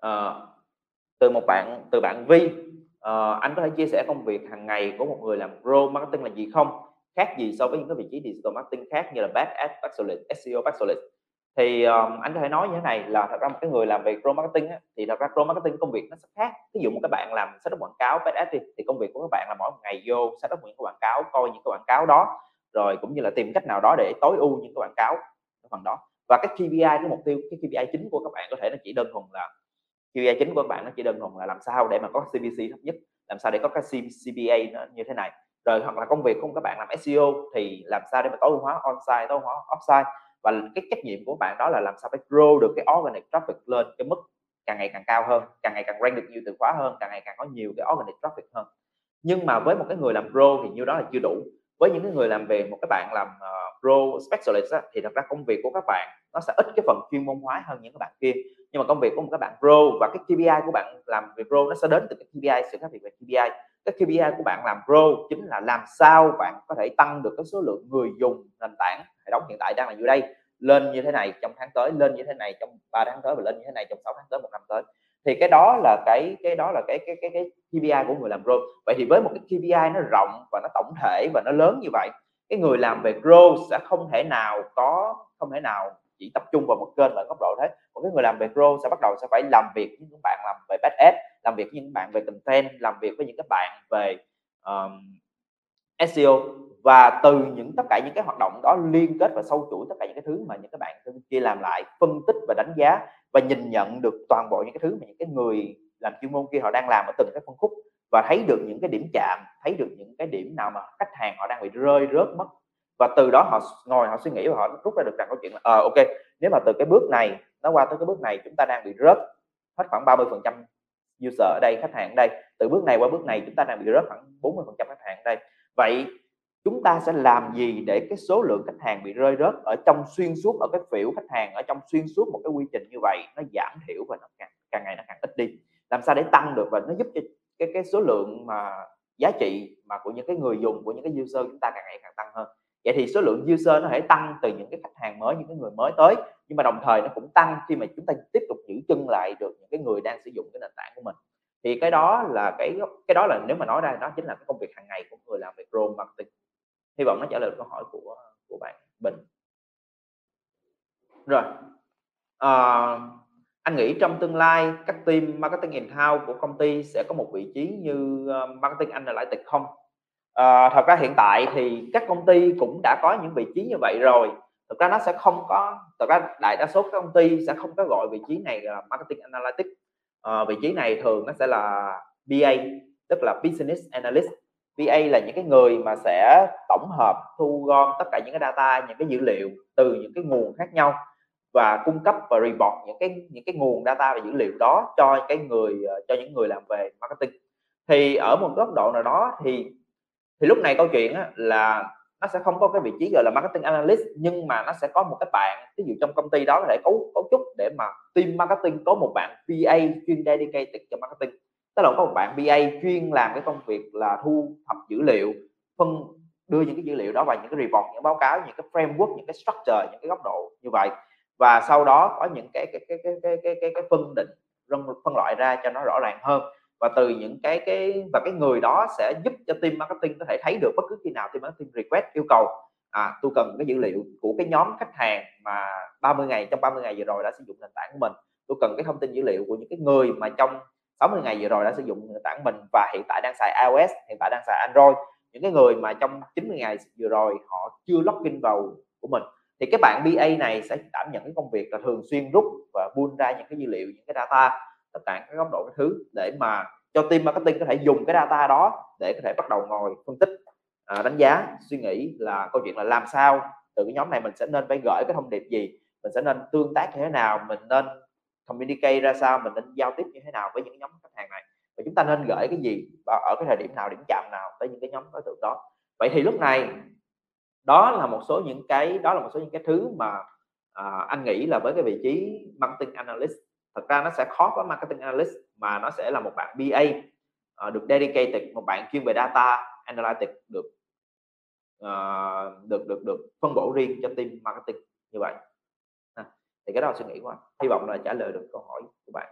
Ờ, từ một bạn từ bạn Vi, ờ, anh có thể chia sẻ công việc hàng ngày của một người làm Pro marketing là gì không? Khác gì so với những cái vị trí digital marketing khác như là Bad Ad solid, SEO Specialist? Thì, um, anh có thể nói như thế này là thật ra một cái người làm việc Pro marketing á, thì thật ra Pro marketing công việc nó sẽ khác. Ví dụ một các bạn làm setup quảng cáo Bad Ad đi, thì công việc của các bạn là mỗi ngày vô setup những cái quảng cáo, coi những cái quảng cáo đó, rồi cũng như là tìm cách nào đó để tối ưu những cái quảng cáo ở phần đó. Và cái KPI, cái mục tiêu, cái KPI chính của các bạn có thể nó chỉ đơn thuần là KPI chính của các bạn nó chỉ đơn thuần là làm sao để mà có CPC thấp nhất, làm sao để có cái CPA nó như thế này. Rồi hoặc là công việc của các bạn làm SEO thì làm sao để mà tối ưu hóa on-site, tối ưu hóa off-site và cái trách nhiệm của bạn đó là làm sao phải grow được cái organic traffic lên cái mức càng ngày càng cao hơn, càng ngày càng rank được nhiều từ khóa hơn, càng ngày càng có nhiều cái organic traffic hơn. Nhưng mà với một cái người làm pro thì nhiêu đó là chưa đủ. Với những cái người làm về một cái bạn làm uh, pro specialist á, thì thật ra công việc của các bạn nó sẽ ít cái phần chuyên môn hóa hơn những các bạn kia. Nhưng mà công việc của một các bạn pro và cái KPI của bạn làm về pro nó sẽ đến từ cái KPI sự khác biệt về KPI cái KPI của bạn làm pro chính là làm sao bạn có thể tăng được cái số lượng người dùng nền tảng hệ thống hiện tại đang là như đây lên như thế này trong tháng tới lên như thế này trong 3 tháng tới và lên như thế này trong 6 tháng tới một năm tới. Thì cái đó là cái cái đó là cái cái cái cái KPI của người làm pro. Vậy thì với một cái KPI nó rộng và nó tổng thể và nó lớn như vậy cái người làm về growth sẽ không thể nào có không thể nào chỉ tập trung vào một kênh ở góc độ thế. Một cái người làm về growth sẽ bắt đầu sẽ phải làm việc với những bạn làm về bad ad làm việc với những bạn về content làm việc với những các bạn về um, SEO và từ những tất cả những cái hoạt động đó liên kết và sâu chuỗi tất cả những cái thứ mà những các bạn kia làm lại phân tích và đánh giá và nhìn nhận được toàn bộ những cái thứ mà những cái người làm chuyên môn kia họ đang làm ở từng cái phân khúc và thấy được những cái điểm chạm thấy được những cái điểm nào mà khách hàng họ đang bị rơi rớt mất. Và từ đó họ ngồi họ suy nghĩ và họ rút ra được rằng câu chuyện là ờ à, ok nếu mà từ cái bước này nó qua tới cái bước này chúng ta đang bị rớt hết khoảng 30 phần trăm user ở đây khách hàng ở đây. Từ bước này qua bước này chúng ta đang bị rớt khoảng 40 phần trăm khách hàng ở đây. Vậy chúng ta sẽ làm gì để cái số lượng khách hàng bị rơi rớt ở trong xuyên suốt ở cái phiểu khách hàng ở trong xuyên suốt một cái quy trình như vậy nó giảm thiểu và nó càng, càng ngày nó càng ít đi. Làm sao để tăng được và nó giúp cho cái số lượng mà giá trị mà của những cái người dùng của những cái user chúng ta càng ngày càng tăng hơn. Vậy thì số lượng user nó thể tăng từ những cái khách hàng mới những cái người mới tới nhưng mà đồng thời nó cũng tăng khi mà chúng ta tiếp tục giữ chân lại được những cái người đang sử dụng cái nền tảng của mình. Thì cái đó là cái cái đó là nếu mà nói ra đó chính là cái công việc hàng ngày của người làm việc pro marketing. Hy vọng nó trả lời câu hỏi của của bạn Bình. Rồi à, anh nghĩ trong tương lai các team marketing in house của công ty sẽ có một vị trí như ờ, marketing analytics không? À, thật ra hiện tại thì các công ty cũng đã có những vị trí như vậy rồi. Thực ra nó sẽ không có thực ra đại đa số các công ty sẽ không có gọi vị trí này là marketing analytics. À, vị trí này thường nó sẽ là BA tức là business analyst. BA là những cái người mà sẽ tổng hợp thu gom tất cả những cái data những cái dữ liệu từ những cái nguồn khác nhau và cung cấp và report những cái những cái nguồn data và dữ liệu đó cho cái người ờ, cho những người làm về marketing. Thì ở một góc độ nào đó thì thì lúc này câu chuyện á, là nó sẽ không có cái vị trí gọi là marketing analyst nhưng mà nó sẽ có một cái bạn ví dụ trong công ty đó có thể cấu cấu trúc để mà team marketing có một bạn PA chuyên dedicated cho marketing. Tức là có một bạn PA chuyên làm cái công việc là thu thập dữ liệu phân đưa những cái dữ liệu đó vào những cái report những báo cáo những cái framework những cái structure những cái góc độ như vậy và sau đó có những cái cái cái cái cái cái cái, cái phân định phân loại ra cho nó rõ ràng hơn. Và từ những cái cái và cái người đó sẽ giúp cho team marketing có thể thấy được bất cứ khi nào team marketing request yêu cầu à tôi cần cái dữ liệu của cái nhóm khách hàng mà 30 ngày trong 30 ngày vừa rồi đã sử dụng nền tảng của mình. Tôi cần cái thông tin dữ liệu của những cái người mà trong 60 ngày vừa rồi đã sử dụng nền tảng mình và hiện tại đang xài iOS hiện tại đang xài Android. Những cái người mà trong 90 ngày vừa rồi họ chưa login vào của mình thì các bạn BA này sẽ đảm nhận cái công việc là thường xuyên rút và buôn ra những cái dữ liệu những cái data tất cả các góc độ các thứ để mà cho team marketing có thể dùng cái data đó để có thể bắt đầu ngồi phân tích à, đánh giá suy nghĩ là câu chuyện là làm sao từ cái nhóm này mình sẽ nên phải gửi cái thông điệp gì mình sẽ nên tương tác như thế nào mình nên communicate ra sao mình nên giao tiếp như thế nào với những nhóm khách hàng này và chúng ta nên gửi cái gì và ở cái thời điểm nào điểm chạm nào tới những cái nhóm đối tượng đó. Vậy thì lúc này đó là một số những cái đó là một số những cái thứ mà à, anh nghĩ là với cái vị trí marketing analyst thật ra nó sẽ khó có marketing analyst mà nó sẽ là một bạn BA à, được dedicated một bạn chuyên về data analytics được uh, được được được phân bổ riêng cho team marketing như vậy. À, thì cái đó là suy nghĩ của anh. Hy vọng là trả lời được câu hỏi của bạn.